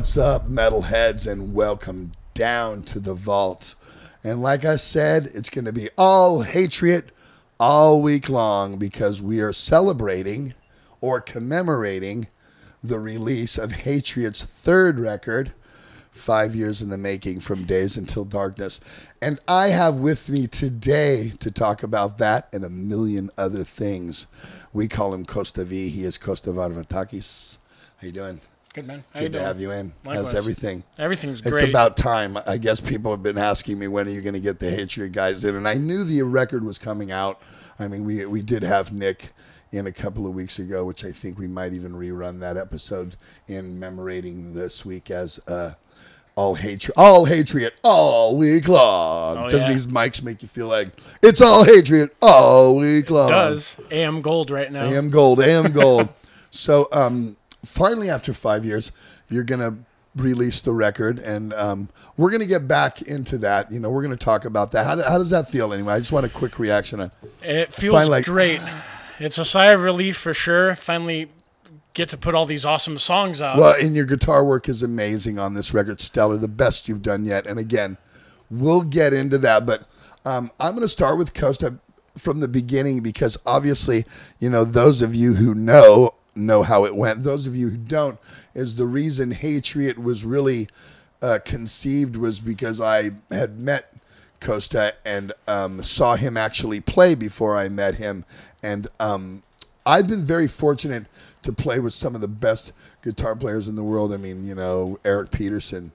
What's up, metalheads, and welcome down to the vault. And like I said, it's going to be all Hatriot all week long because we are celebrating or commemorating the release of Hatriot's third record, Five Years in the Making from Days Unto Darkness. And I have with me today to talk about that and a million other things. We call him Costa V. He is Costa Varvatakis. How you doing? Good man. How Good to doing? have you in. Likewise. How's everything? Everything's great. It's about time. I guess people have been asking me when are you going to get the Hatriot guys in, and I knew the record was coming out. I mean, we we did have Nick in a couple of weeks ago, which I think we might even rerun that episode in commemorating this week as uh, all hatriot, all hatriot, all week long. Oh, Doesn't yeah. these mics make you feel like it's all hatriot all week long? does AM Gold right now. AM Gold, AM Gold. so um, finally, after five years, you're gonna release the record, and um, we're gonna get back into that. You know, we're gonna talk about that. How, how does that feel anyway? I just want a quick reaction on. It feels Finally, like- great. It's a sigh of relief for sure. Finally get to put all these awesome songs out. Well, and your guitar work is amazing on this record, stellar, the best you've done yet. And again, we'll get into that, but um, I'm going to start with Costa from the beginning because obviously, you know, those of you who know know how it went. Those of you who don't is the reason Hatriot was really uh, conceived was because I had met Costa and um, saw him actually play before I met him, and um, I've been very fortunate to play with some of the best guitar players in the world. I mean, you know, Eric Peterson,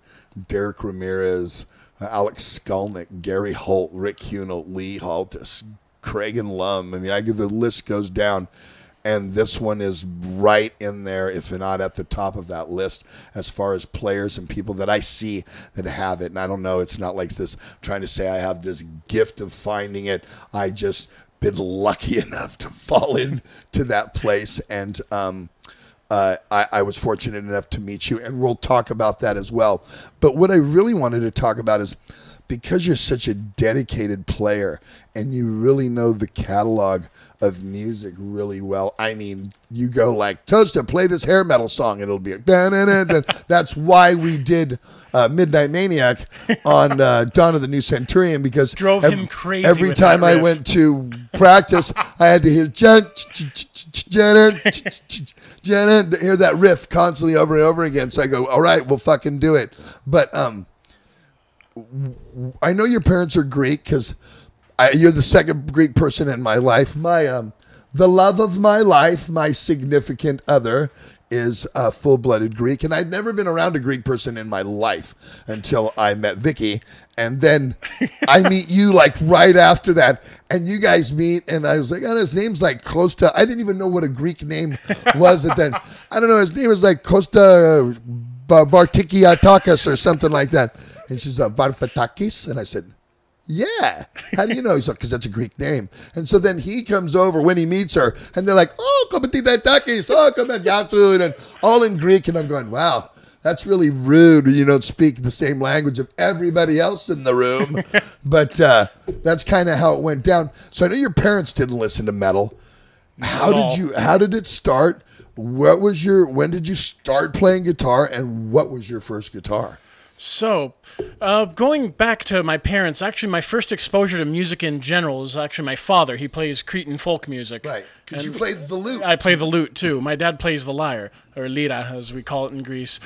Derek Ramirez, uh, Alex Skolnick, Gary Holt, Rick Hunolt, Lee Altus, Craig and Lum. I mean, I the list goes down. And this one is right in there, if not at the top of that list, as far as players and people that I see that have it. And I don't know, it's not like this trying to say I have this gift of finding it. I just been lucky enough to fall into that place and um, uh, I, I was fortunate enough to meet you and we'll talk about that as well but what i really wanted to talk about is because you're such a dedicated player and you really know the catalog of music really well i mean you go like costa play this hair metal song and it'll be that's why we did uh, midnight maniac on uh, dawn of the new centurion because Drove ev- him crazy every time i riff. went to practice, I had to hear Jen, Janet, Janet, hear that riff constantly over and over again. So I go, all right, we'll fucking do it. But um, I know your parents are Greek because you're the second Greek person in my life. My um, the love of my life, my significant other, is a full-blooded Greek, and I'd never been around a Greek person in my life until I met Vicky, and then I meet you like right after that, and you guys meet, and I was like, oh, his name's like Costa. I didn't even know what a Greek name was at then. I don't know. His name was like Costa Vartikiatakis or something like that, and she's like Varfatakis, and I said. Yeah. How do you know? He's like, because that's a Greek name. And so then he comes over when he meets her, and they're like, oh, komatita takis, oh, komatyatud, and all in Greek. And I'm going, wow, that's really rude when you don't speak the same language of everybody else in the room. but uh, that's kind of how it went down. So I know your parents didn't listen to metal. How did you? How did it start? What was your? When did you start playing guitar? And what was your first guitar? So, uh, going back to my parents, actually, my first exposure to music in general is actually my father. He plays Cretan folk music. Right. Because you played the lute. I play the lute too. My dad plays the lyre, or lira, as we call it in Greece.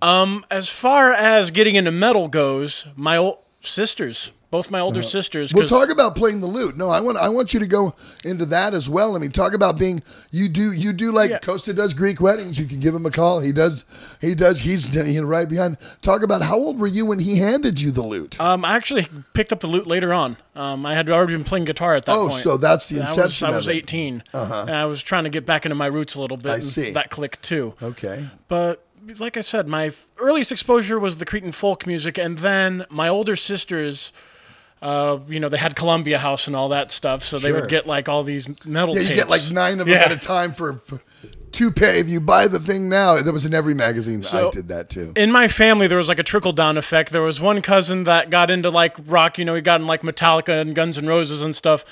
Um, as far as getting into metal goes, my old sisters, both my older sisters. We'll talk about playing the lute. No, I want I want you to go into that as well. I mean, talk about being you do you do like Yeah. Costa does Greek weddings. You can give him a call. He does he does. He's you know, right behind. Talk about how old were you when he handed you the lute? Um, I actually picked up the lute later on. Um, I had already been playing guitar at that Oh, point. so that's the inception I was, I was it. 18, and I was trying to get back into my roots a little bit. I see. That clicked too. okay. But like I said, my earliest exposure was the Cretan folk music, and then my older sisters. Uh, you know, they had Columbia House and all that stuff, so they would get like all these metal Yeah, you tapes. get like nine of them Yeah. at a time for, for two pay. If you buy the thing now, that was in every magazine. I did that too. in my family there was like a trickle down effect. There was one cousin that got into like rock, you know, he got in like Metallica and Guns and Roses and stuff,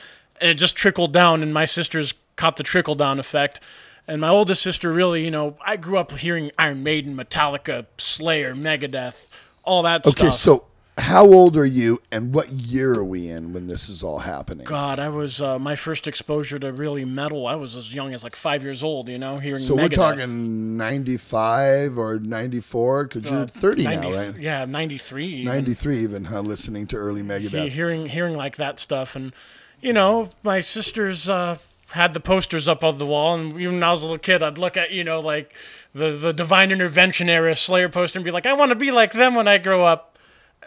and it just trickled down and my sisters caught the trickle down effect. And my oldest sister really, you know, I grew up hearing Iron Maiden, Metallica, Slayer, Megadeth, all that Okay, stuff. Okay, so how old are you, and what year are we in when this is all happening? God, I was uh, my first exposure to really metal. I was as young as like five years old. You know, hearing. So we're talking ninety-five or ninety-four because you're Uh, thirty 90 now, right? Yeah, ninety three. Ninety-three, even huh, listening to early Megadeth. hearing hearing like that stuff and you know my sisters uh, had the posters up on the wall and even when i was a little kid i'd look at you know like the the divine intervention era slayer poster and be like i want to be like them when i grow up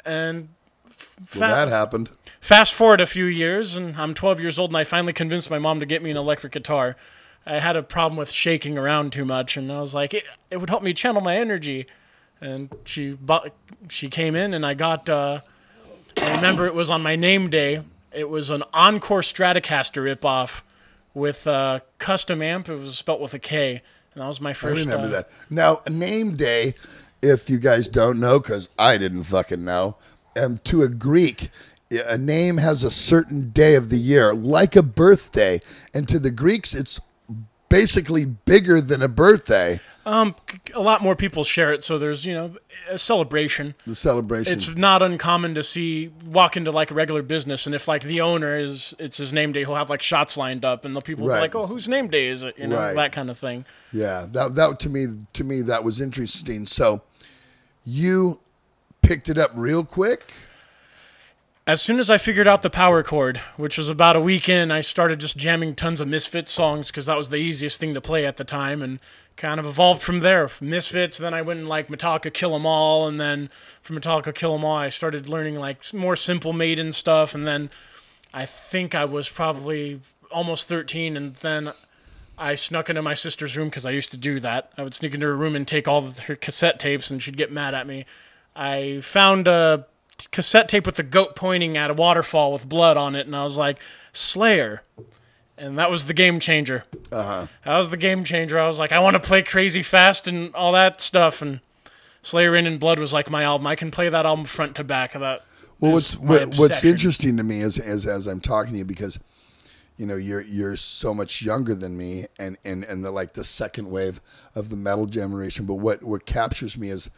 and fa- well, that happened. fast forward a few years and i'm 12 years old and i finally convinced my mom to get me an electric guitar i had a problem with shaking around too much and i was like it, it would help me channel my energy and she bought, she came in and i got uh, I remember it was on my name day. It was an Encore Stratocaster ripoff with a Kustom amp. It was spelt with a K, and that was my first. I remember uh, that. Now, name day, if you guys don't know, because I didn't fucking know, um, to a Greek, a name has a certain day of the year, like a birthday. And to the Greeks, it's basically bigger than a birthday, Um, a lot more people share it, so there's you know a celebration. the celebration. It's not uncommon to see walk into like a regular business, and if like the owner is it's his name day, he'll have like shots lined up, and the people will Right. be like, "Oh, whose name day is it?" You know Right. that kind of thing. yeah, that, that to me, to me, that was interesting. So you picked it up real quick. As soon as I figured out the power chord, which was about a week in, I started just jamming tons of Misfits songs because that was the easiest thing to play at the time, and kind of evolved from there. Misfits, then I went and like Metallica Kill 'Em All, and then from Metallica Kill 'Em All, I started learning like more simple Maiden stuff, and then I think I was probably almost 13, and then I snuck into my sister's room because I used to do that. I would sneak into her room and take all of her cassette tapes, and she'd get mad at me. I found a cassette tape with the goat pointing at a waterfall with blood on it, and I was like, Slayer. And that was the game changer. Uh-huh. That was the game changer. I was like, I want to play Crazy Fast and all that stuff. And Slayer Reign in Blood was like my album. I can play that album front to back. That Well, what's what, what's interesting to me is, is as I'm talking to you because you know you're you're so much younger than me and and and the like the second wave of the metal generation. But what what captures me is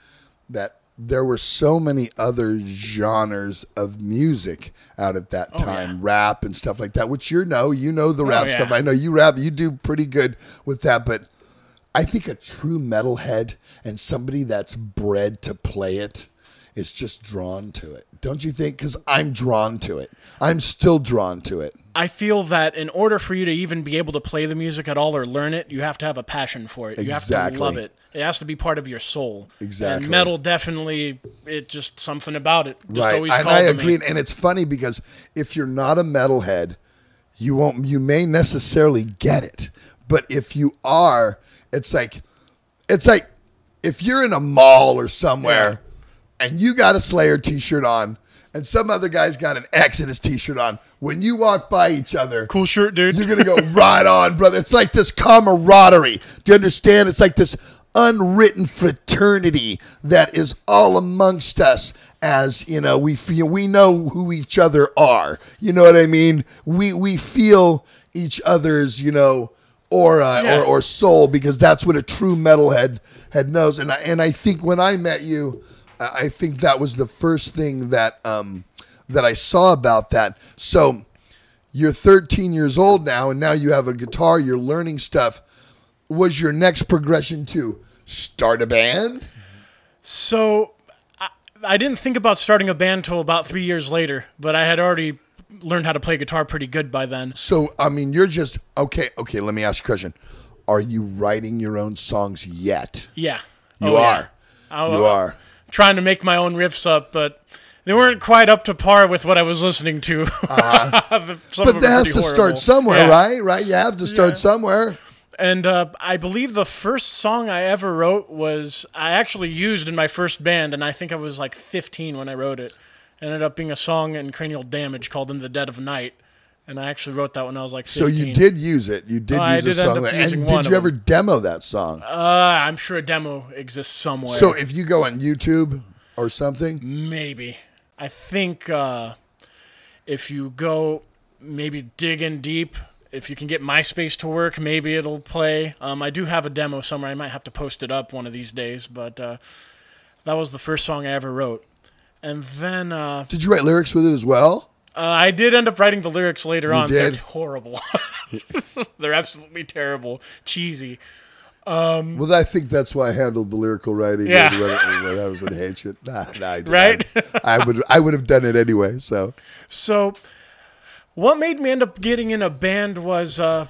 that there were so many other genres of music out at that time, Oh, yeah. rap and stuff like that. Which you know, you know the oh, rap yeah. stuff. I know you rap, you do pretty good with that, but. I think a true metalhead and somebody that's bred to play it is just drawn to it. Don't you think? Because I'm drawn to it. I'm still drawn to it. I feel that in order for you to even be able to play the music at all or learn it, you have to have a passion for it. You have to love it. It has to be part of your soul. Exactly. And metal definitely, it just something about it. Just right. always And I agree. me. And it's funny because if you're not a metalhead, you won't. You may necessarily get it, but if you are, it's like, it's like if you're in a mall or somewhere, and you got a Slayer T-shirt on. And some other guy's got an Exodus T-shirt on. When you walk by each other, Cool shirt, dude. You're gonna go right on, brother. It's like this camaraderie. Do you understand? It's like this unwritten fraternity that is all amongst us. As you know, we feel we know who each other are. You know what I mean? We we feel each other's you know aura Yeah. or, or soul because that's what a true metalhead head knows. And I, and I think when I met you, I think that was the first thing that um that I saw about that. So you're 13 years old now and now you have a guitar you're learning stuff. Was your next progression to? Start a band? So I, I didn't think about starting a band till about three years later, but I had already learned how to play guitar pretty good by then. so i mean you're just okay okay let me ask you a question. Are you writing your own songs yet? Yeah. you Oh, are. I- you are Trying to make my own riffs up, but they weren't quite up to par with what I was listening to. The- some of Uh-huh. but that has to start somewhere Yeah. right right you have to start Yeah. somewhere And uh, I believe the first song I ever wrote was I actually used in my first band, and I think I was like 15 when I wrote it. It ended up being a song in Cranial Damage called "In the Dead of Night," and I actually wrote that when I was like 15. so you did use it you did Oh, I use a did end song up and did you ever demo that song Uh, I'm sure a demo exists somewhere. so if you go on youtube or something Maybe. I think uh, if you go maybe dig in deep if you can get MySpace to work, maybe it'll play. Um, I do have a demo somewhere. I might have to post it up one of these days, but uh, that was the first song I ever wrote. And then uh, Did you write lyrics with it as well? Uh, I did end up writing the lyrics later on. did? They're horrible. They're absolutely terrible, cheesy. Well, I think that's why I handled the lyrical writing. Yeah. when, when I was in Hatriot. Nah, nah, I Right? not. I would I would have done it anyway. So So, what made me end up getting in a band was uh,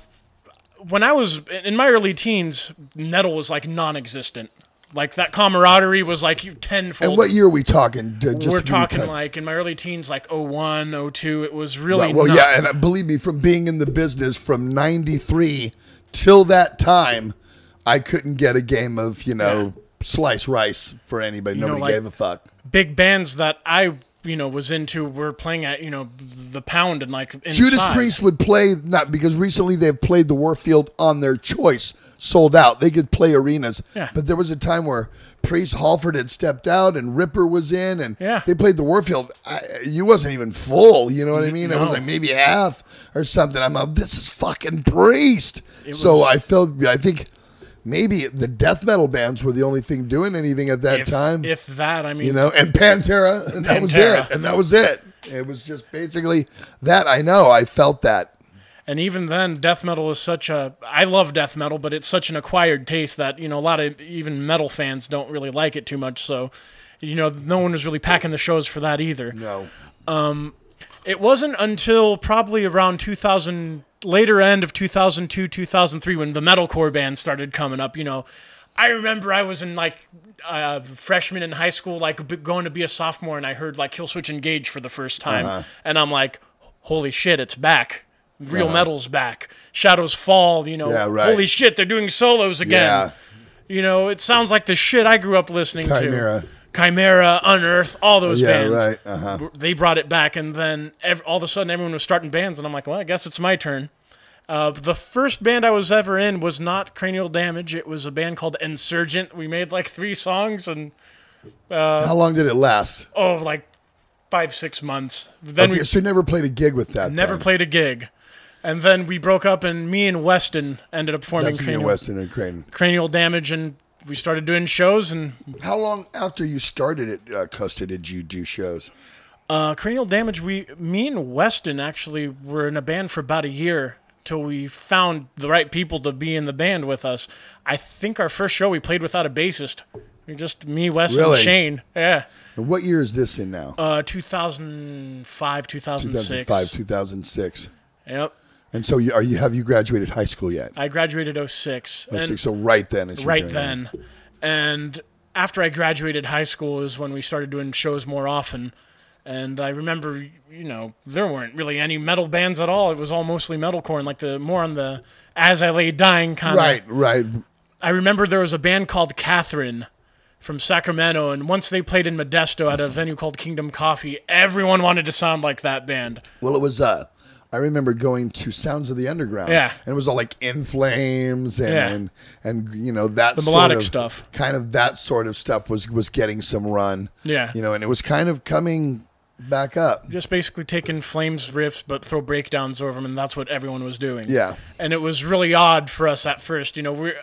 when I was in my early teens, metal was like non-existent. Like that camaraderie was like you tenfold. And what year are we talking? We're talking like in my early teens, like 01, 02. It was really Right, well, not- yeah, and uh, believe me, from being in the business from '93 till that time, I couldn't get a game of you know slice rice for anybody. know, Nobody like- gave a fuck. big bands that I you know was into were playing at you know the pound and like inside. Judas Priest would play not because recently they've played the Warfield on their choice, sold out. They could play arenas, Yeah. but there was a time where Priest Halford had stepped out and Ripper was in, and Yeah. they played the Warfield. I, you wasn't even full. You know what I mean? It was like maybe half or something. I'm like, this is fucking Priest. so I felt. I think. Maybe the death metal bands were the only thing doing anything at that if, time, If that, I mean, you know, and Pantera, and that was it, and that was it. It was just basically that. I know, I felt that. And even then, death metal is such a. I love death metal, but it's such an acquired taste that you know a lot of even metal fans don't really like it too much. So, you know, no one was really packing the shows for that either. No. Um, it wasn't until probably around 2000, later end of 2002, 2003, when the metalcore bands started coming up. You know, I remember I was in like uh, freshman in high school, like going to be a sophomore, and I heard like Killswitch Engage for the first time, Uh-huh. and I'm like, holy shit, it's back. Real metal's back. Shadows Fall, you know. Yeah, right. Holy shit, they're doing solos again. Yeah. You know, it sounds like the shit I grew up listening Chimaira. to. Chimaira, Unearth, all those Yeah, bands. right. Uh-huh. They brought it back, and then ev- all of a sudden everyone was starting bands, and I'm like, well, I guess it's my turn. Uh, the first band I was ever in was not Cranial Damage. It was a band called Insurgent. We made like three songs, and How long did it last? oh, like five, six months. Then Okay, we so you never played a gig with that. never then. played a gig. And then we broke up, and me and Weston ended up forming That's Cranial, Weston and Cranial Damage, and we started doing shows. And How long after you started at uh, Costa did you do shows? uh, Cranial Damage, we, me and Weston actually were in a band for about a year till we found the right people to be in the band with us. I think our first show we played without a bassist. We just me, Weston, Really? Shane. Yeah. And what year is this in now? Uh, 2005, 2006. 2005, 2006. Yep. And so you, are you have you graduated high school yet? I graduated 06. Oh, six, so right then, right then. And after I graduated high school is when we started doing shows more often. And I remember, you know, there weren't really any metal bands at all. It was all mostly metalcore and like the more on the as I lay dying kind of. Right, right. I remember there was a band called Catherine from Sacramento, and once they played in Modesto at a venue called Kingdom Coffee, everyone wanted to sound like that band. Well, it was. Uh, I remember going to Sounds of the Underground. Yeah. and it was all like In Flames and Yeah. and, and you know that The sort melodic of- stuff. Kind of that sort of stuff was was getting some run. Yeah. you know, and it was kind of coming back up. Just basically taking Flames riffs, but throw breakdowns over them, and that's what everyone was doing. Yeah. and it was really odd for us at first. You know, we're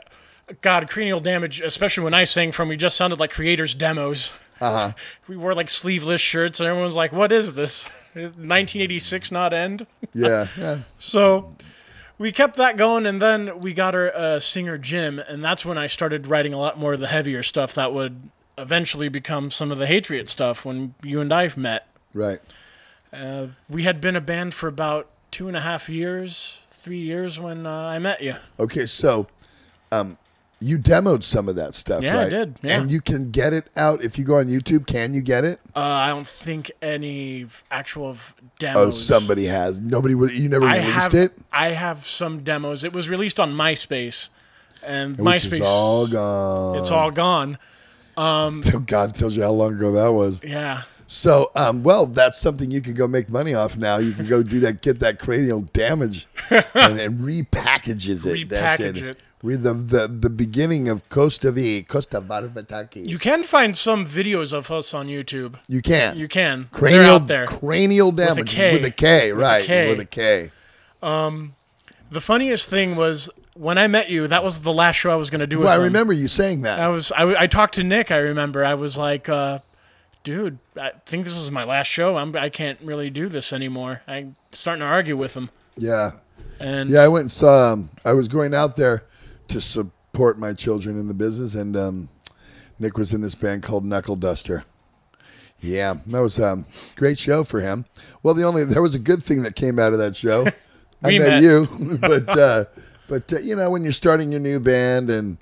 God cranial damage, especially when I sang from. We just sounded like Kreator's demos. Uh huh. We wore like sleeveless shirts, and everyone's like, "What is this? Is 1986 not end?" Yeah, yeah. So we kept that going, and then we got our uh, singer Jim, and that's when I started writing a lot more of the heavier stuff that would eventually become some of the Hatriot stuff when you and I met. Right. Uh, we had been a band for about two and a half years, three years when uh, I met you. Okay, so um you demoed some of that stuff, Yeah, I did, yeah. And you can get it out if you go on YouTube. Can you get it? Uh, I don't think any actual v- demos. Oh, somebody has. Nobody. You never I released have. it. I have some demos. It was released on MySpace, and Which MySpace. is all gone. It's all gone. Till God tells you how long ago that was. Yeah. So, um, well, that's something you can go make money off now. You can go do that, get that cranial damage, and, and repackages it. That's Repackage it. We're the, the the beginning of Costa V, Costa Varvatakis. You can find some videos of us on YouTube. You can. You can. cranial They're out there. cranial damage with a K, With a right? K. With a K. The funniest thing was when I met you. That was the last show I was going to do. With Well, I remember you saying that. I was. I, I talked to Nick. I remember. I was like, uh, "Dude, I think this is my last show. I'm. I can't really do this anymore." I'm starting to argue with him. yeah. And Yeah, I went and saw. Um, I was going out there to support my children in the business, and um, Nick was in this band called Knuckle Duster. Yeah, that was a um, great show for him. Well, the only there was a good thing that came out of that show. I met, met. you, but uh, but uh, you know when you're starting your new band and.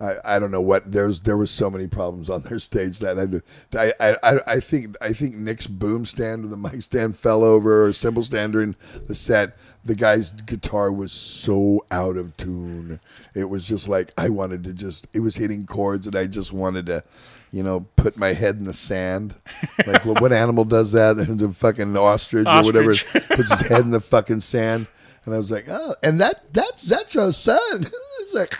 I, I don't know what there's there was so many problems on their stage that I, I I I think I think Nick's boom stand or the mic stand fell over or cymbal stand during the set. The guy's guitar was so out of tune. It was just like I wanted to just it was hitting chords and I just wanted to, you know, put my head in the sand. Like what, what animal does that? There's a fucking ostrich, or whatever puts his head in the fucking sand. And I was like, oh, and that that's Zetro's son. it's like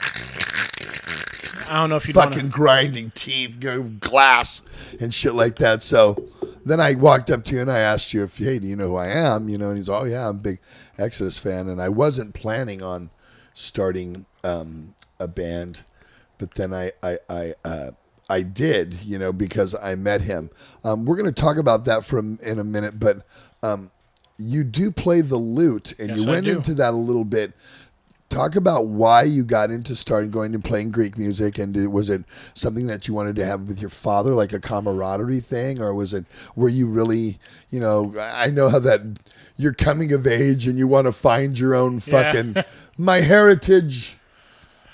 I don't know if you fucking grinding teeth, go glass and shit like that. So then I walked up to you and I asked you if, hey, do you know who I am? You know, and he's, oh yeah, I'm a big Exodus fan, and I wasn't planning on starting um, a band, but then I I I. Uh, I did, you know, because I met him. Um, we're going to talk about that from in a minute, but um, you do play the lute, and Yes, you went into that a little bit talk about why you got into starting going and playing Greek music, and did, was it something that you wanted to have with your father, like a camaraderie thing, or was it were you really, you know, I know how that you're coming of age and you want to find your own Yeah. fucking my heritage.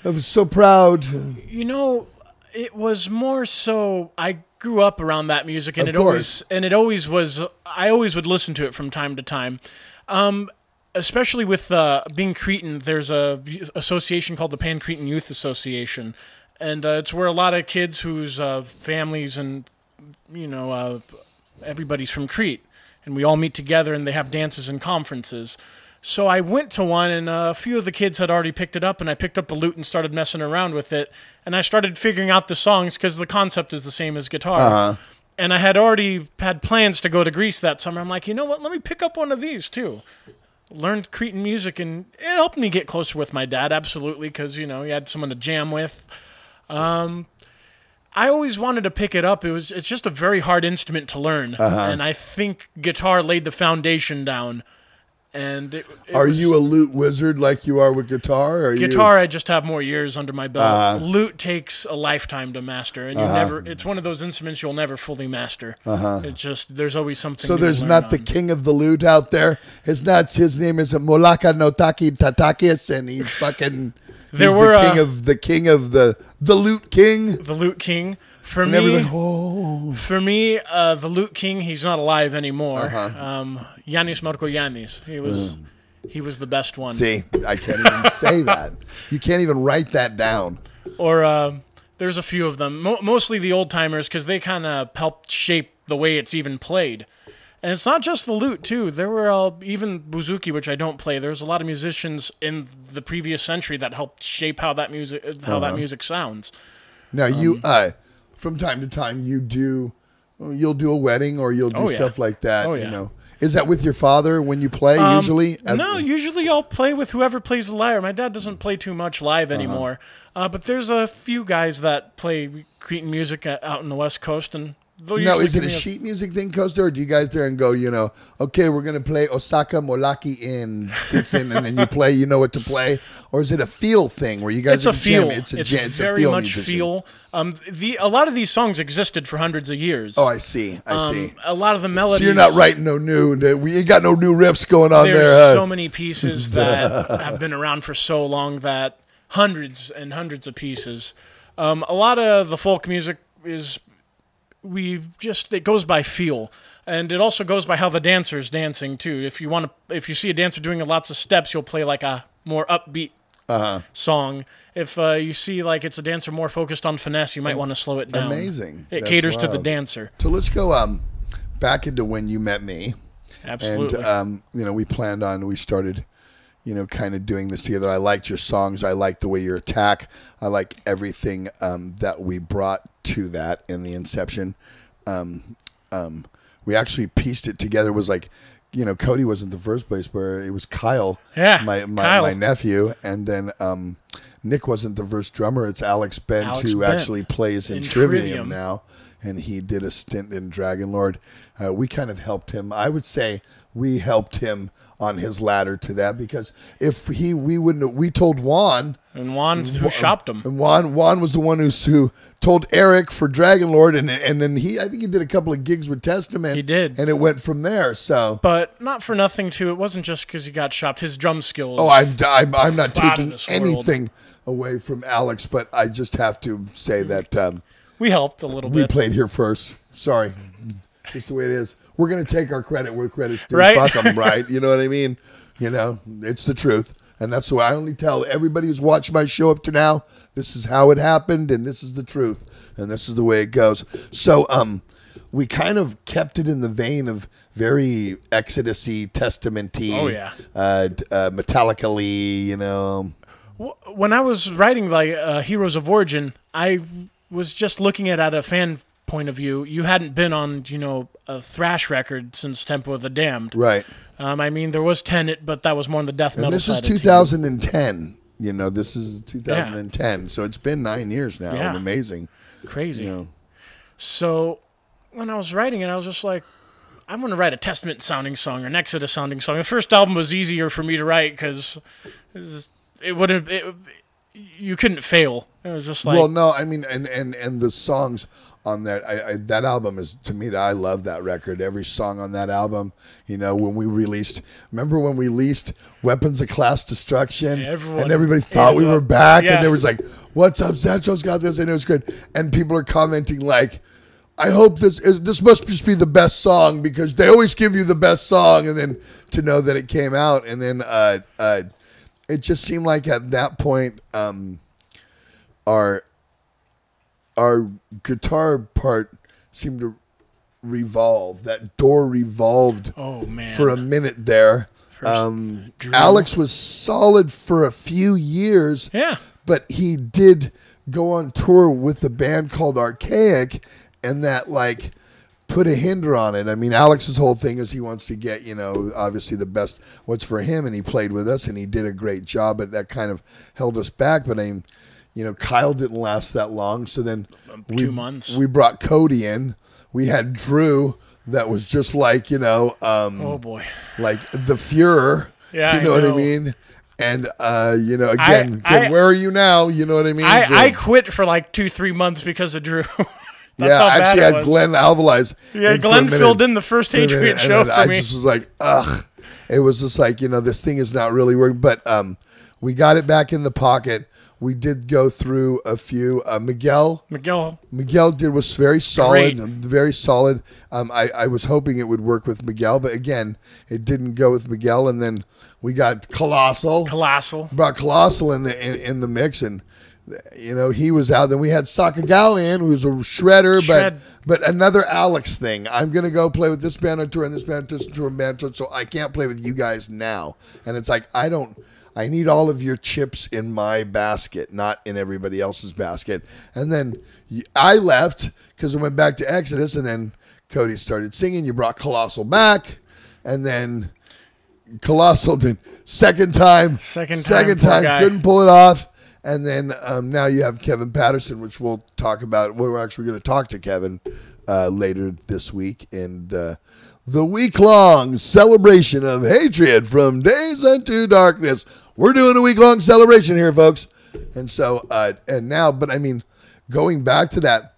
I was so proud. You know, it was more so I grew up around that music and Of it course. always and it always was I always would listen to it from time to time. Um especially with uh, being Cretan, there's a association called the Pan Cretan Youth Association, and uh, it's where a lot of kids whose uh, families and you know uh, everybody's from Crete, and we all meet together and they have dances and conferences. So I went to one, and a few of the kids had already picked it up, and I picked up the lute and started messing around with it, and I started figuring out the songs because the concept is the same as guitar. And I had already had plans to go to Greece that summer. I'm like, you know what? Let me pick up one of these too learned Cretan music, and it helped me get closer with my dad. Absolutely, because you know he had someone to jam with. Um, I always wanted to pick it up. It was it's just a very hard instrument to learn, and I think guitar laid the foundation down. And it, it Are was- you a lute wizard like you are with guitar? Or are you- guitar? I just have more years under my belt. Uh-huh. Lute takes a lifetime to master, and you never. It's one of those instruments you'll never fully master. Uh-huh. It's just there's always something. So there's not the on. king of the lute out there. His nuts. His name is Molaka Notaki Tatakis, and he's fucking. There he's were, the king uh, of the king of the the lute king. the Lute King. For And me, oh, For me, uh, the Lute King, he's not alive anymore. Uh-huh. Um, Yanis Marco Yanis, he was he was the best one. Mm. see, I can't even say that. You can't even write that down. Or uh, there's a few of them, Mo- mostly the old timers, because they kind of helped shape the way it's even played. And it's not just the lute too. There were uh, even bouzouki, which I don't play. There's a lot of musicians in the previous century that helped shape how that music how Uh-huh. that music sounds. Now you, Um, uh, from time to time, you do, you'll do a wedding or you'll do Oh, yeah. stuff like that. Oh, You know, is that with your father when you play Um, usually? No, usually I'll play with whoever plays the lyre. My dad doesn't play too much live Uh-huh. anymore, uh, but there's a few guys that play Cretan music uh, out in the West Coast, and Now, is it a sheet music thing, Costa, or do you guys there and go, you know, okay, we're going to play Osaka Molaki in, in, and then you play, you know what to play? Or is it a feel thing where you guys It's a are jam- feel. It's a, It's jam- it's a very feel much musician. feel. Um, the a lot of these songs existed for hundreds of years. Oh, I see. I um, see. A lot of the melodies. So you're not writing no new, we ain't got no new riffs going on There's there. huh? so many pieces that have been around for so long that hundreds and hundreds of pieces. Um, a lot of the folk music is we just it goes by feel. And it also goes by how the dancer is dancing too. If you want to if you see a dancer doing lots of steps you'll play like a more upbeat Uh-huh. song. If uh, you see like it's a dancer more focused on finesse you might want to slow it down. Amazing. it That's caters to the dancer. So let's go um, back into when you met me. absolutely. And, um, you know, we planned on, we started, you know, kind of doing this together. I liked your songs. I liked the way you attack. I like everything um, that we brought to that in the inception. Um, um, we actually pieced it together. It was like you know, Cody wasn't the first place, but it was Kyle, Yeah, my my, Kyle. my nephew, and then um, Nick wasn't the first drummer. It's Alex Bent Alex who Bent. actually plays in, In Trivium, Trivium. now, and he did a stint in Dragonlord. Uh, we kind of helped him. I would say we helped him on his ladder to that because if he we wouldn't have- we told Juan And Juan who shopped him. and Juan Juan was the one who who told Eric for Dragonlord and and then he I think he did a couple of gigs with Testament. He did. and it went from there. So But not for nothing, too. It wasn't just because he got shopped. His drum skills. oh, I'm I'm, I'm not taking anything away from Alex, but I just have to say that um, we helped a little we bit. We played here first. Sorry, just the way it is. We're gonna take our credit where credit's due. Right. Fuck 'em, right? You know what I mean? You know, it's the truth. And that's why I only tell everybody who's watched my show up to now, this is how it happened and this is the truth. And this is the way it goes. So um we kind of kept it in the vein of very Exodusy, testamenty, Oh, yeah. uh, uh, you know. When I was writing like uh, Heroes of Origin, I was just looking at it at a fan point of view. You hadn't been on, you know, a thrash record since Tempo of the Damned. Right. Um, I mean, there was Tenet, but that was more on the death metal And this is side. of things. 2010. You know, this is 2010. So it's been nine years now. Yeah. Amazing. Crazy. You know. So when I was writing it, I was just like, I'm going to write a Testament sounding song or an Exodus sounding song. The first album was easier for me to write because it would have, it, you couldn't fail. It was just like, well, no, I mean, and and and the songs on that I, I, that album is to me that I love that record. Every song on that album, you know, when we released, remember when we released Weapons of Class Destruction, Everyone and everybody thought we were back, Yeah. and there was like, "What's up, Sancho's got this," and it was good, and people are commenting like. I hope this is this must just be the best song because they always give you the best song, and then to know that it came out, and then uh, uh, it just seemed like at that point, um, our our guitar part seemed to revolve. That door revolved oh man. for a minute there. Um. Alex was solid for a few years, yeah. but he did go on tour with a band called Arkaik, and that like put a hinder on it. I mean, Alex's whole thing is he wants to get you know obviously the best what's for him, and he played with us, and he did a great job, but that kind of held us back. But I mean, you know, Kyle didn't last that long, so then we, Two months. we brought Cody in. We had Drew. That was just like you know, um, Oh boy. like the Fuhrer. Yeah, you I know, what I mean. And uh, you know, again, I- again, where are you now? You know what I mean? I, So- I quit for like two, three months because of Drew. That's yeah, I actually had. Glen Alvelais. Yeah, in for a Glen filled in the first For a minute, Hatriot and show for I me. just was like, ugh. It was just like you know, this thing is not really working. But um, we got it back in the pocket. We did go through a few. Uh, Miguel, Miguel, Miguel did was very solid, Great. very solid. Um, I, I was hoping it would work with Miguel, but again, it didn't go with Miguel. And then we got Colossal Colossal. brought Colossal in the in, in the mix, and you know he was out. Then we had Sakagal in, who's a shredder, Shred. but but another Alex thing. I'm gonna go play with this band on tour and this band on tour and band on tour, so I can't play with you guys now. And it's like I don't. I need all of your chips in my basket, not in everybody else's basket. And then I left because I went back to Exodus, and then Cody started singing. You brought Colossal back, and then Colossal did second time, Second time, second time couldn't pull it off. And then um, now you have Kevin Patterson, which we'll talk about. We're actually going to talk to Kevin uh, later this week in the, the week long celebration of hatriot from days unto darkness. We're doing a week long celebration here, folks. And so, uh, and now, but I mean, going back to that,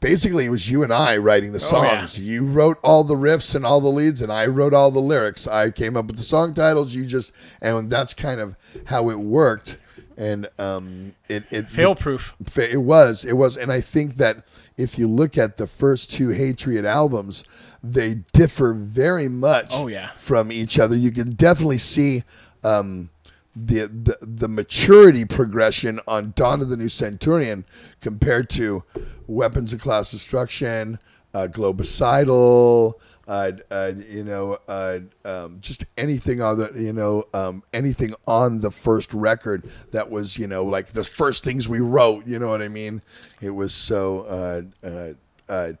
basically it was you and I writing the Oh, yeah. songs. You wrote all the riffs and all the leads, and I wrote all the lyrics. I came up with the song titles. You just, and that's kind of how it worked. And um, it it Fail proof. Fa- It was, it was, and I think that if you look at the first two Hatriot albums, they differ very much. Oh, yeah. from each other. You can definitely see um, the, the the maturity progression on Dawn of the New Centurion compared to Weapons of Class Destruction, uh, Globicidal. Uh, uh, you know, uh, um, just anything other, you know, um, anything on the first record that was, you know, like the first things we wrote. You know what I mean? It was so uh, uh, uh,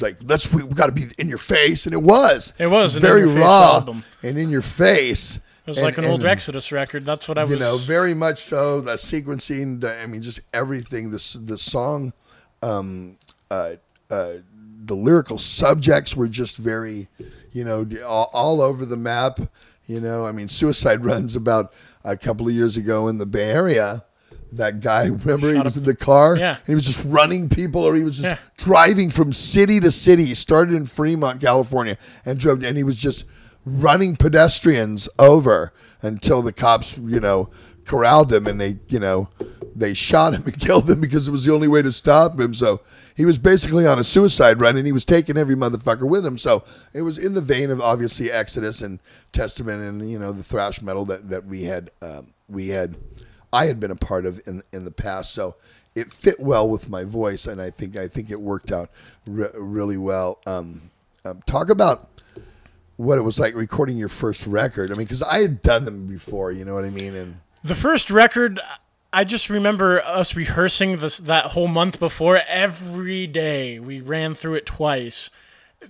like let's we got to be in your face, and it was. It was very raw album. and in your face. It was like an old Exodus record. That's what I was. You know, very much so. The sequencing, I mean, just everything. The s- the song, um, uh, uh, the lyrical subjects were just very, you know, all, all over the map. You know, I mean, Suicide Runs about a couple of years ago in the Bay Area. That guy, remember, he was up- in the car. Yeah. and he was just running people, or he was just Yeah. driving from city to city. He started in Fremont, California, and drove, and he was just running pedestrians over until the cops, you know, corralled him and they, you know, they shot him and killed him because it was the only way to stop him. So he was basically on a suicide run and he was taking every motherfucker with him. So it was in the vein of obviously Exodus and Testament and you know the thrash metal that that we had um, we had I had been a part of in in the past. So it fit well with my voice, and I think I think it worked out re- really well. Um, um, talk about what it was like recording your first record. I mean, because I had done them before, you know what I mean? And The first record, I just remember us rehearsing this that whole month before every day. We ran through it twice.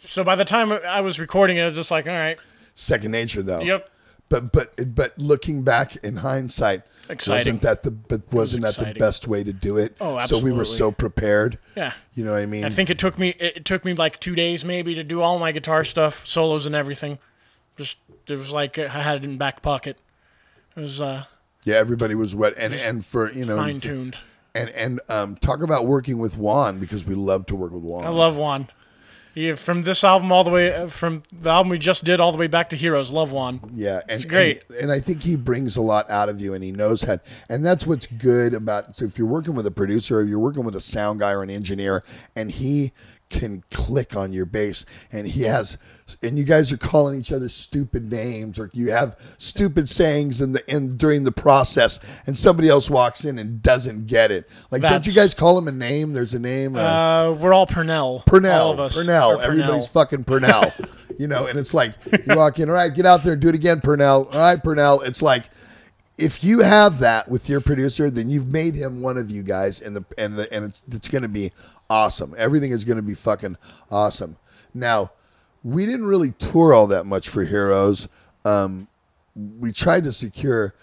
So by the time I was recording it, I was just like, all right, second nature, though. yep. But but but looking back in hindsight, Exciting. wasn't that the but wasn't that the best way to do it? Oh, absolutely. So we were so prepared. Yeah. You know what I mean? I think it took me it took me like two days maybe to do all my guitar stuff, solos and everything. Just it was like I had it in back pocket. It was uh, yeah, everybody was wet, and and for you know, fine tuned. and and um, talk about working with Juan because we love to work with Juan. I love Juan. Yeah, from this album all the way uh, from the album we just did all the way back to Heroes. Love Juan. Yeah, and great. And, and I think he brings a lot out of you, and he knows how. And that's what's good about. So if you're working with a producer, or you're working with a sound guy or an engineer, and he can click on your base and he has, and you guys are calling each other stupid names, or you have stupid sayings in the in during the process, and somebody else walks in and doesn't get it. Like, don't you guys call him a name? There's a name. Uh, Uh, we're all Purnell. Purnell, All of us Purnell, everybody's fucking Purnell. you know, and it's like you walk in, all right, get out there, do it again, Purnell. All right, Purnell. It's like if you have that with your producer, then you've made him one of you guys, and the and the and it's it's going to be awesome. Everything is going to be fucking awesome. Now, we didn't really tour all that much for Heroes. Um, we tried to secure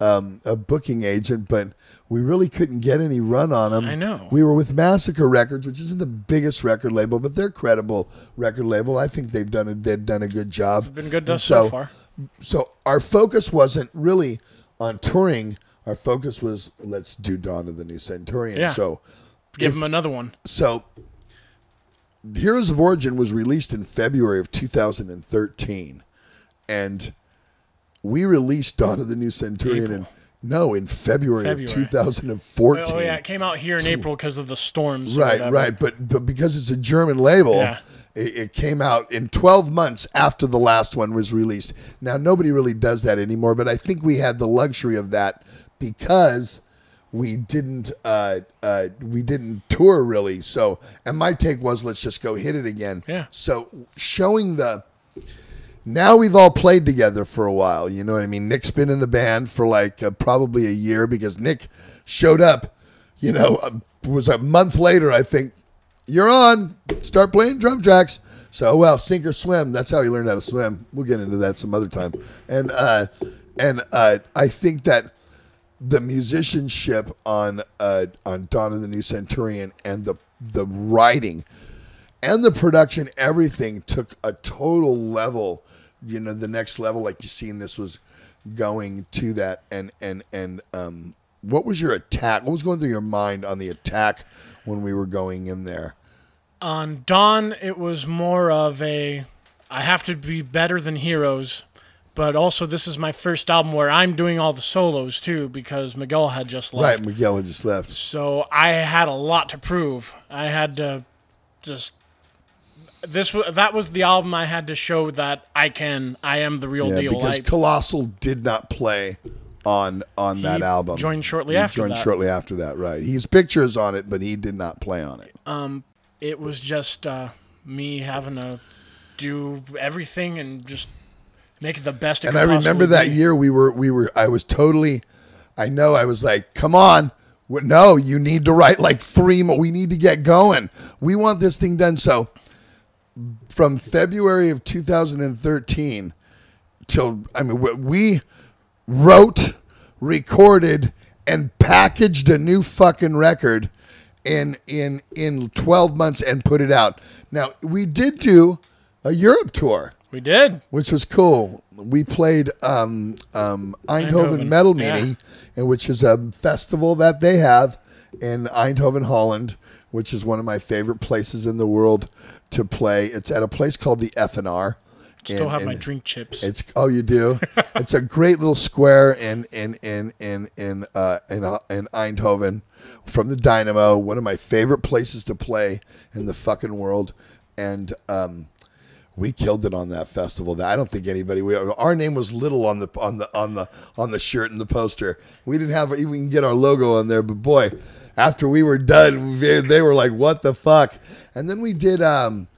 um, a booking agent, but we really couldn't get any run on them. I know. We were with Massacre Records, which isn't the biggest record label, but they're a credible record label. I think they've done a, they've done a good job. Been good us so far. So our focus wasn't really on touring. Our focus was let's do Dawn of the New Centurion. Yeah. So Give if- him another one. so Heroes of Origin was released in February of 2013 and we released Dawn of the New Centurion in no in February, February. of 2014. Oh yeah, it came out here in April because of the storms. Right, right, but but because it's a German label, Yeah. it, it came out in 12 months after the last one was released. Now nobody really does that anymore, but I think we had the luxury of that because we didn't uh, uh, we didn't tour really. So, and my take was let's just go hit it again. Yeah. So showing the now we've all played together for a while. You know what I mean? Nick's been in the band for like uh, probably a year because Nick showed up. You know, uh, was a month later. I think you're on. Start playing drum tracks. So well, sink or swim. That's how he learned how to swim. We'll get into that some other time. And uh, and uh, I think that the musicianship on uh, on Dawn of the New Centurion and the the writing and the production, everything took a total level. You know, the next level, like you seen, this was going to that. And and and um, what was your attack? What was going through your mind on the attack when we were going in there? On Dawn, it was more of a I have to be better than Heroes, but also this is my first album where I'm doing all the solos too because Miguel had just left. Right, Miguel had just left. So I had a lot to prove. I had to just this was that was the album I had to show that I can I am the real Yeah, deal. because I, Colossal did not play on on that album. joined shortly He after joined that. shortly after that, right? He's pictures on it, but he did not play on it. Um, it was just uh, me having to do everything and just make it the best. It and I remember that be. year we were we were I was totally I know I was like, come on. No, you need to write like three more. We need to get going. We want this thing done. So from February of 2013 till I mean we- we wrote, recorded, and packaged a new fucking record in in in 12 months and put it out. Now we did do a Europe tour, We did. which was cool. We played um, um, Eindhoven, Eindhoven, Metal yeah. Meeting, and which is a festival that they have in Eindhoven, Holland, which is one of my favorite places in the world to play. It's at a place called the Effenaar. Still and- have my drink chips. it's oh you do. it's a great little square in in in in in uh, in, uh, in Eindhoven from the Dynamo. One of my favorite places to play in the fucking world, and um, we killed it on that festival. That I don't think anybody. We, our name was little on the on the on the on the shirt and the poster. We didn't have even get our logo on there, but boy, after we were done, they they were like, "What the fuck?" And then we did. Um,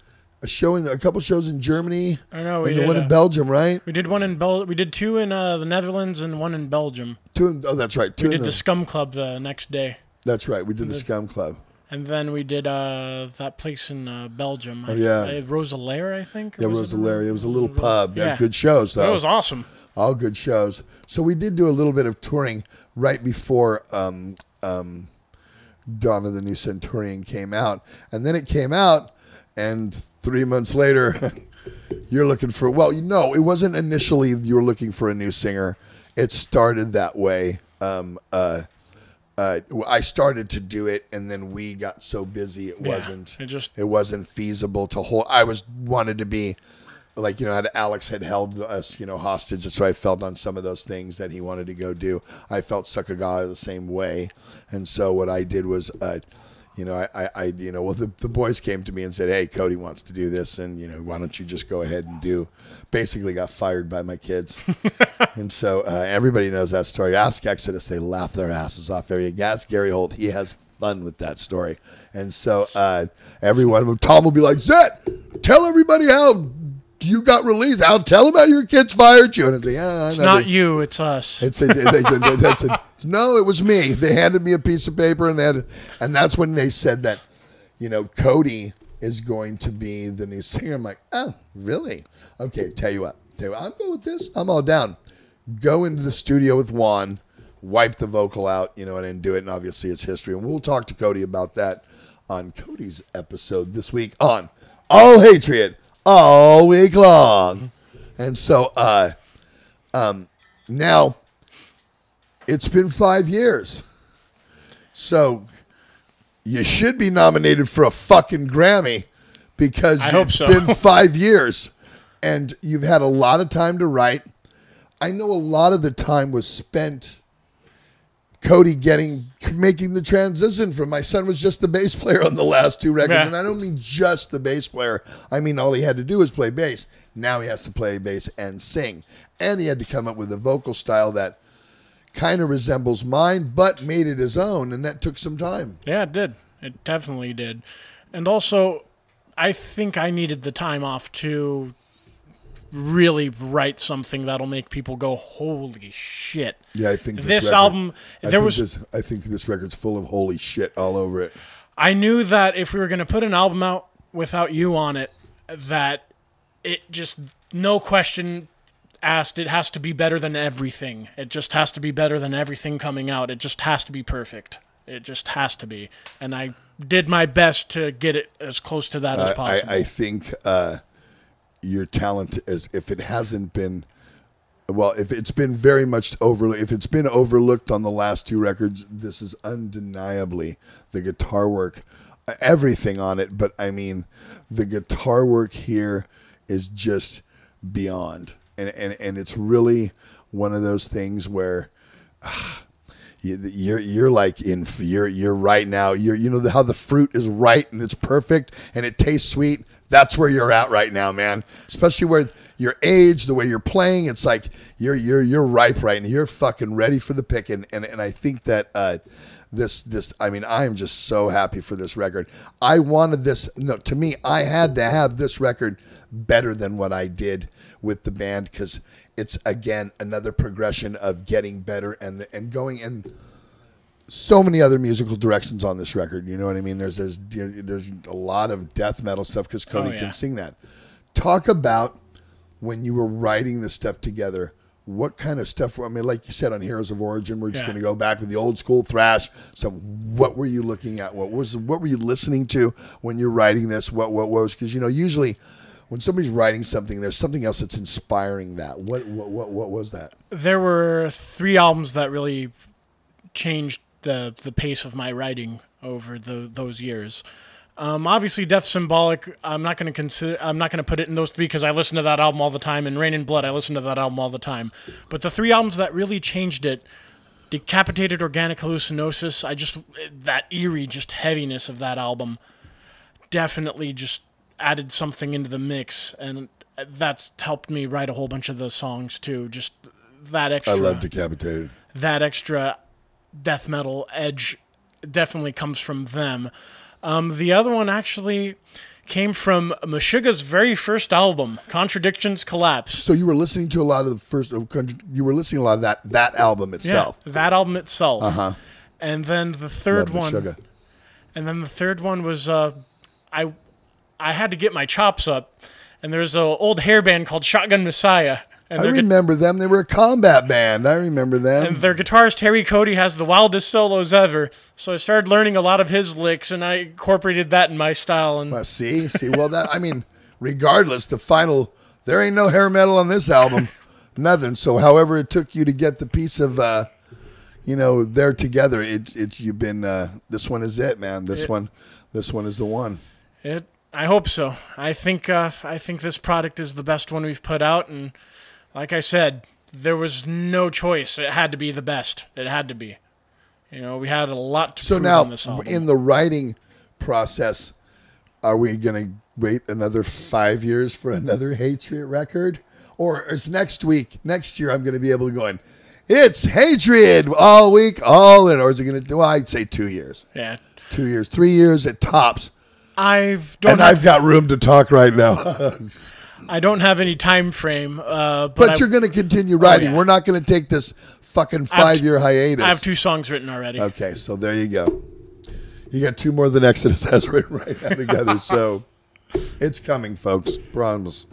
a show in a couple shows in Germany. I know, we and the did, one in Belgium, right? we did one in Bel. We did two in uh, the Netherlands and one in Belgium. Two. in- Oh, that's right. Two. We in did the- the Scum Club the next day, that's right. We did the Scum Club. And then we did uh, that place in uh, Belgium. Oh, yeah. uh, Roeselare, I think. Yeah, was it. It was a little pub. Yeah. good shows That though. was awesome. All good shows. So we did do a little bit of touring right before um, um, Dawn of the New Centurion came out, and then it came out, and three months later, you're looking for. Well, you know, it wasn't initially you were looking for a new singer. It started that way. Um, uh, uh, I started to do it, and then we got so busy it Yeah, wasn't. it just- it wasn't feasible to hold. I was wanted to be like you know, Alex had held us you know hostage. That's why I felt on some of those things that he wanted to go do. I felt Sakaga the same way, and so what I did was. Uh, you know, I, I, I, you know, well, the, the boys came to me and said, "Hey, Cody wants to do this, and you know, why don't you just go ahead and do?" Basically, got fired by my kids, and so uh, everybody knows that story. Ask Exodus; they laugh their asses off. Every ask Gary Holt; he has fun with that story, and so uh, every one of them, Tom will be like, "Zet, tell everybody how you got released. I'll tell them how your kids fired you." And it's like, "Yeah, It's not you, it's us. it's a, they, they, that's a, no, it was me. They handed me a piece of paper, and they had, and that's when they said that, you know, Cody is going to be the new singer. I'm like, oh, really? Okay, tell you what, tell you what, I'm going with this. I'm all down. Go into the studio with Juan, wipe the vocal out, you know, and then do it. And obviously, it's history, and we'll talk to Cody about that on Cody's episode this week on All Hatriot all week long. And so, uh, um, now it's been five years. So you should be nominated for a fucking Grammy because I it's so. been five years and you've had a lot of time to write. I know a lot of the time was spent Cody getting making the transition from my son was just the bass player on the last two records, Yeah. and I don't mean just the bass player. I mean all he had to do was play bass. Now he has to play bass and sing, and he had to come up with a vocal style that kind of resembles mine, but made it his own, and that took some time. Yeah, it did. It definitely did. And also, I think I needed the time off to really write something that'll make people go, "Holy shit!" Yeah, I think this, This record- album, I there was. This, I think this record's full of holy shit all over it. I knew that if we were going to put an album out without you on it, that it just no question asked. It has to be better than everything. It just has to be better than everything coming out. It just has to be perfect. It just has to be. And I did my best to get it as close to that as possible. I, I think uh, your talent as if it hasn't been well if it's been very much over if it's been overlooked on the last two records this is undeniably the guitar work everything on it but i mean the guitar work here is just beyond. And and, and it's really one of those things where you- you're you're like in you're you're right now. You're you know how the fruit is right and it's perfect and it tastes sweet? That's where you're at right now man. Especially where your age the way you're playing it's like you're you're you're ripe right now. You're fucking ready for the picking. And and I think that uh this this I mean I am just so happy for this record. I wanted this no to me I had to have this record better than what I did with the band because it's again another progression of getting better and and going and so many other musical directions on this record. You know what I mean? There's there's there's a lot of death metal stuff because oh, Cody Oh, yeah. can sing that. Talk about when you were writing this stuff together. What kind of stuff? I mean, like you said on Heroes of Origin, we're just Yeah. going to go back with the old school thrash. So, what were you looking at? What was what were you listening to when you're writing this? What what was? Because you know, usually when somebody's writing something, there's something else that's inspiring that. What what what, what was that? there were three albums that really changed the the pace of my writing over the those years. Um, obviously, Death Symbolic. I'm not going to consider. I'm not going to put it in those three because I listen to that album all the time. And Reign in Blood, I listen to that album all the time. But the three albums that really changed it, Decapitated Organic Hallucinosis. I just that eerie, just heaviness of that album, definitely just added something into the mix, and that's helped me write a whole bunch of those songs too. Just that extra I love Decapitated. that extra death metal edge definitely comes from them. Um, the other one actually came from Meshuggah's very first album, Contradictions Collapse. So you were listening to a lot of the first. You were listening to a lot of that that album itself. Yeah, that album itself. Uh huh. And then the third Love one, Meshuggah. and then the third one was uh, I, I had to get my chops up, and there's an old hair band called Shotgun Messiah, and I their, gu- remember them. They were a combat band. I remember them. and their guitarist Harry Cody has the wildest solos ever. So I started learning a lot of his licks, and I incorporated that in my style. And Well, see, see. Well, that I mean, regardless, the final there ain't no hair metal on this album, nothing. So, however it took you to get the piece of, uh, you know, there together, it's it's you've been. Uh, this one is it, man. This It- one, this one is the one. It. I hope so. I think. Uh, I think this product is the best one we've put out, and like I said, there was no choice. It had to be the best. It had to be. You know, we had a lot to So prove now, on this album. in the writing process, are we gonna wait another five years for another Hatriot record, or is next week, next year, I'm gonna be able to go in? It's Hatriot all week, all in, or is it gonna do? Well, I'd say two years, yeah, two years, three years at tops. I've don't and have, I've got room to talk right now. I don't have any time frame. Uh, but but you're going to continue writing. yeah. We're not going to take this fucking five year hiatus. I have two songs written already. Okay, so there you go. You got two more than Exodus has written right now together. so it's coming, folks. Promise.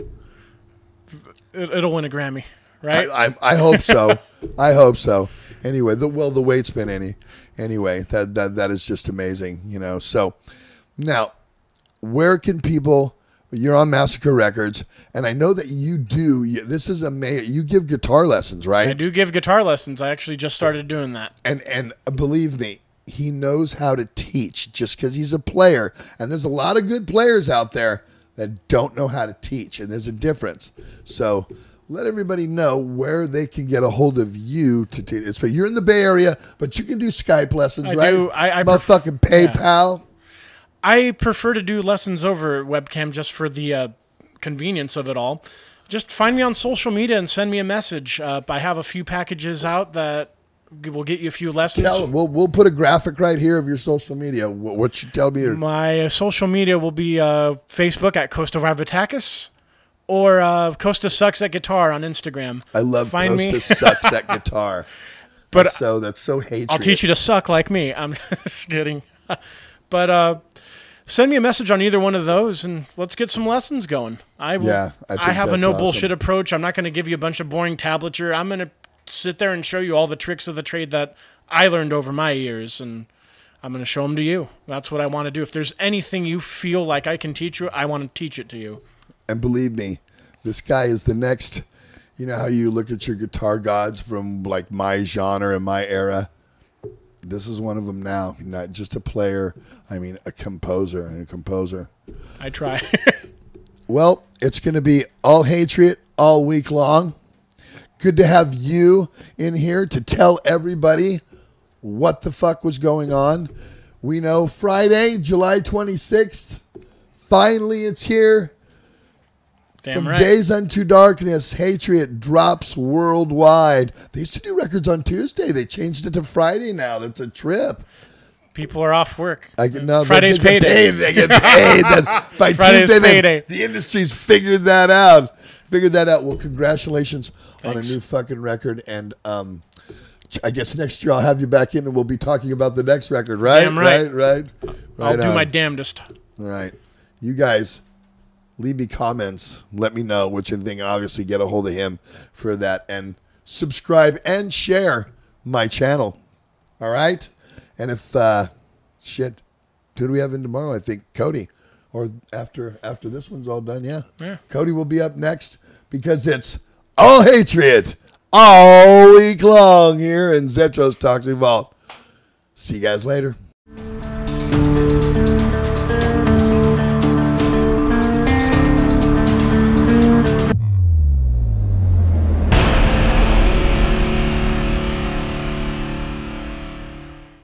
It, it'll win a Grammy, right? I, I, I hope so. I hope so. Anyway, the well, the weight's been any. Anyway, that that that is just amazing, you know. So now, where can people? You're on Massacre Records, and I know that you do. you- This is amazing. You give guitar lessons, right? I do give guitar lessons. I actually just started doing that. and and believe me he knows how to teach just because he's a player and there's a lot of good players out there that don't know how to teach and there's a difference so let everybody know where they can get a hold of you to teach it's you're in the bay area but you can do skype lessons I right do. I- I pref- motherfucking paypal I prefer to do lessons over webcam just for the uh, convenience of it all. Just find me on social media and send me a message. Uh, I have a few packages out that will get you a few lessons. tell we'll, we'll put a graphic right here of your social media what, what you tell me or My social media will be uh, Facebook at Costa Varvatakis or uh, Costa Sucks at Guitar on Instagram. i love Find me. Costa sucks at guitar But That's so that's so hatriot I'll teach you to suck like me. I'm just kidding. but uh, send me a message on either one of those and let's get some lessons going. I will, Yeah, I I, have a no awesome. bullshit approach. I'm not going to give you a bunch of boring tablature. I'm going to sit there and show you all the tricks of the trade that I learned over my years and I'm going to show them to you. That's what I want to do. If there's anything you feel like I can teach you, I want to teach it to you. And believe me, this guy is the next. You know how you look at your guitar gods from like my genre and my era? This is one of them now. Not just a player, I mean a composer and a composer. I try. Well, it's going to be all hatriot all week long. Good to have you in here to tell everybody what the fuck was going on. We know Friday, July 26th, finally it's here. Damn From right. Days Unto Darkness, Hatriot drops worldwide. They used to do records on Tuesday. They changed it to Friday now. That's a trip. People are off work. I can no, Friday's they payday. Paid. They get paid. That's, by Friday's Tuesday, they- payday. the industry's figured that out. Figured that out. Well, congratulations on a new fucking record, and um, I guess next year I'll have you back in and we'll be talking about the next record, right? Damn right. right, right. I'll Right do on. my damnedest. All right. You guys leave me comments. Let me know what you think and obviously get a hold of him for that and subscribe and share my channel. All right? And if uh shit, who do we have in tomorrow? I think Cody. Or after after this one's all done, yeah. Yeah. Cody will be up next because it's all hatriot all week long here in Zetro's Toxic Vault. See you guys later.